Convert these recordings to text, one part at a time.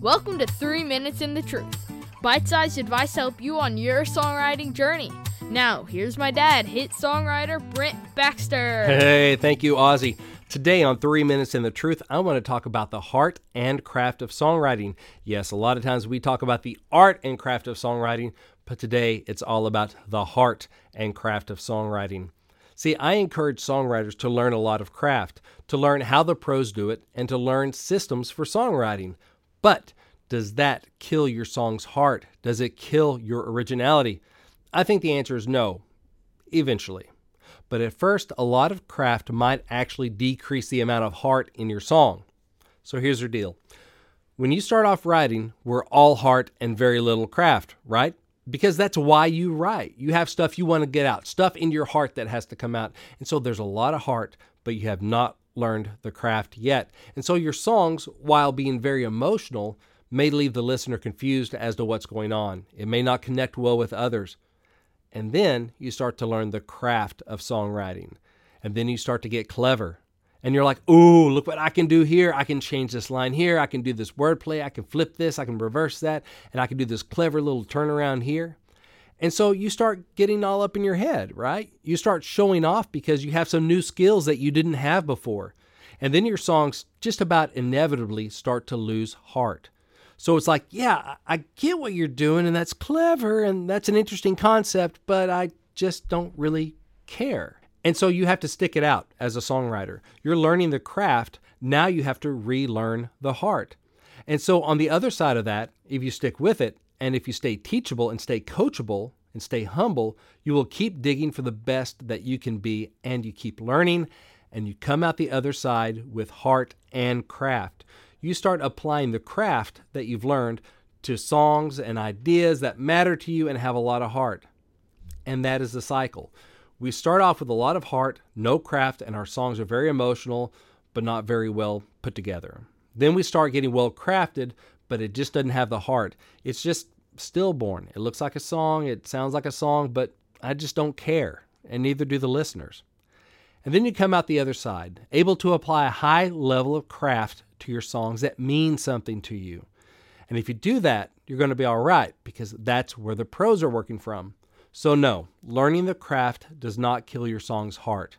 Welcome to 3 Minutes and the Truth. Bite sized advice to help you on your songwriting journey. Now, here's my dad, hit songwriter Brent Baxter. Hey, thank you, Ozzy. Today on 3 Minutes and the Truth, I want to talk about the heart and craft of songwriting. Yes, a lot of times we talk about the art and craft of songwriting, but today it's all about the heart and craft of songwriting. See, I encourage songwriters to learn a lot of craft, to learn how the pros do it, and to learn systems for songwriting. But does that kill your song's heart? Does it kill your originality? I think the answer is no, eventually. But at first, a lot of craft might actually decrease the amount of heart in your song. So here's your deal. When you start off writing, we're all heart and very little craft, right? Because that's why you write. You have stuff you want to get out, stuff in your heart that has to come out. And so there's a lot of heart, but you have not learned the craft yet. And so your songs, while being very emotional, may leave the listener confused as to what's going on. It may not connect well with others. And then you start to learn the craft of songwriting. And then you start to get clever. And you're like, ooh, look what I can do here. I can change this line here. I can do this wordplay. I can flip this. I can reverse that. And I can do this clever little turnaround here. And so you start getting all up in your head, right? You start showing off because you have some new skills that you didn't have before. And then your songs just about inevitably start to lose heart. So it's like, yeah, I get what you're doing and that's clever and that's an interesting concept, but I just don't really care. And so you have to stick it out as a songwriter. You're learning the craft, now you have to relearn the heart. And so on the other side of that, if you stick with it, and if you stay teachable and stay coachable and stay humble, you will keep digging for the best that you can be and you keep learning and you come out the other side with heart and craft. You start applying the craft that you've learned to songs and ideas that matter to you and have a lot of heart. And that is the cycle. We start off with a lot of heart, no craft, and our songs are very emotional, but not very well put together. Then we start getting well crafted, but it just doesn't have the heart. It's just stillborn. It looks like a song, it sounds like a song, but I just don't care, and neither do the listeners. And then you come out the other side, able to apply a high level of craft to your songs that mean something to you. And if you do that, you're going to be all right because that's where the pros are working from. So, no, learning the craft does not kill your song's heart.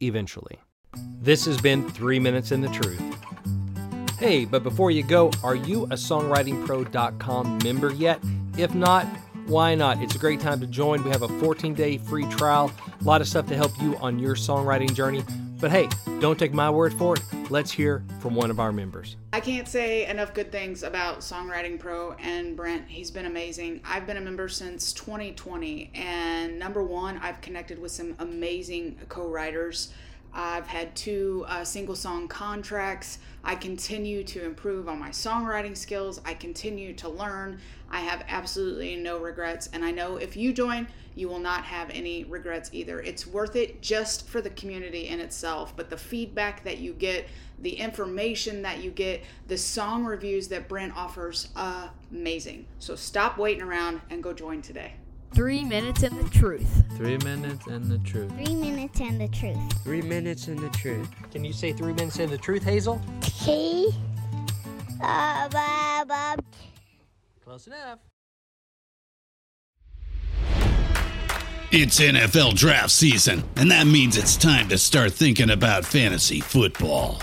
Eventually. This has been 3 Minutes and the Truth. Hey, but before you go, are you a songwritingpro.com member yet? If not, why not? It's a great time to join. We have a 14 day free trial, a lot of stuff to help you on your songwriting journey. But hey, don't take my word for it. Let's hear from one of our members. I can't say enough good things about Songwriting Pro and Brent. He's been amazing. I've been a member since 2020, and number one, I've connected with some amazing co writers. I've had two uh, single song contracts. I continue to improve on my songwriting skills. I continue to learn. I have absolutely no regrets. And I know if you join, you will not have any regrets either. It's worth it just for the community in itself. But the feedback that you get, the information that you get, the song reviews that Brent offers, amazing. So stop waiting around and go join today. Three minutes in the truth. Three minutes and the truth. Three minutes and the truth. Three minutes and the truth. Can you say three minutes and the truth, Hazel? T. Uh, ba, ba. Close enough. It's NFL draft season, and that means it's time to start thinking about fantasy football.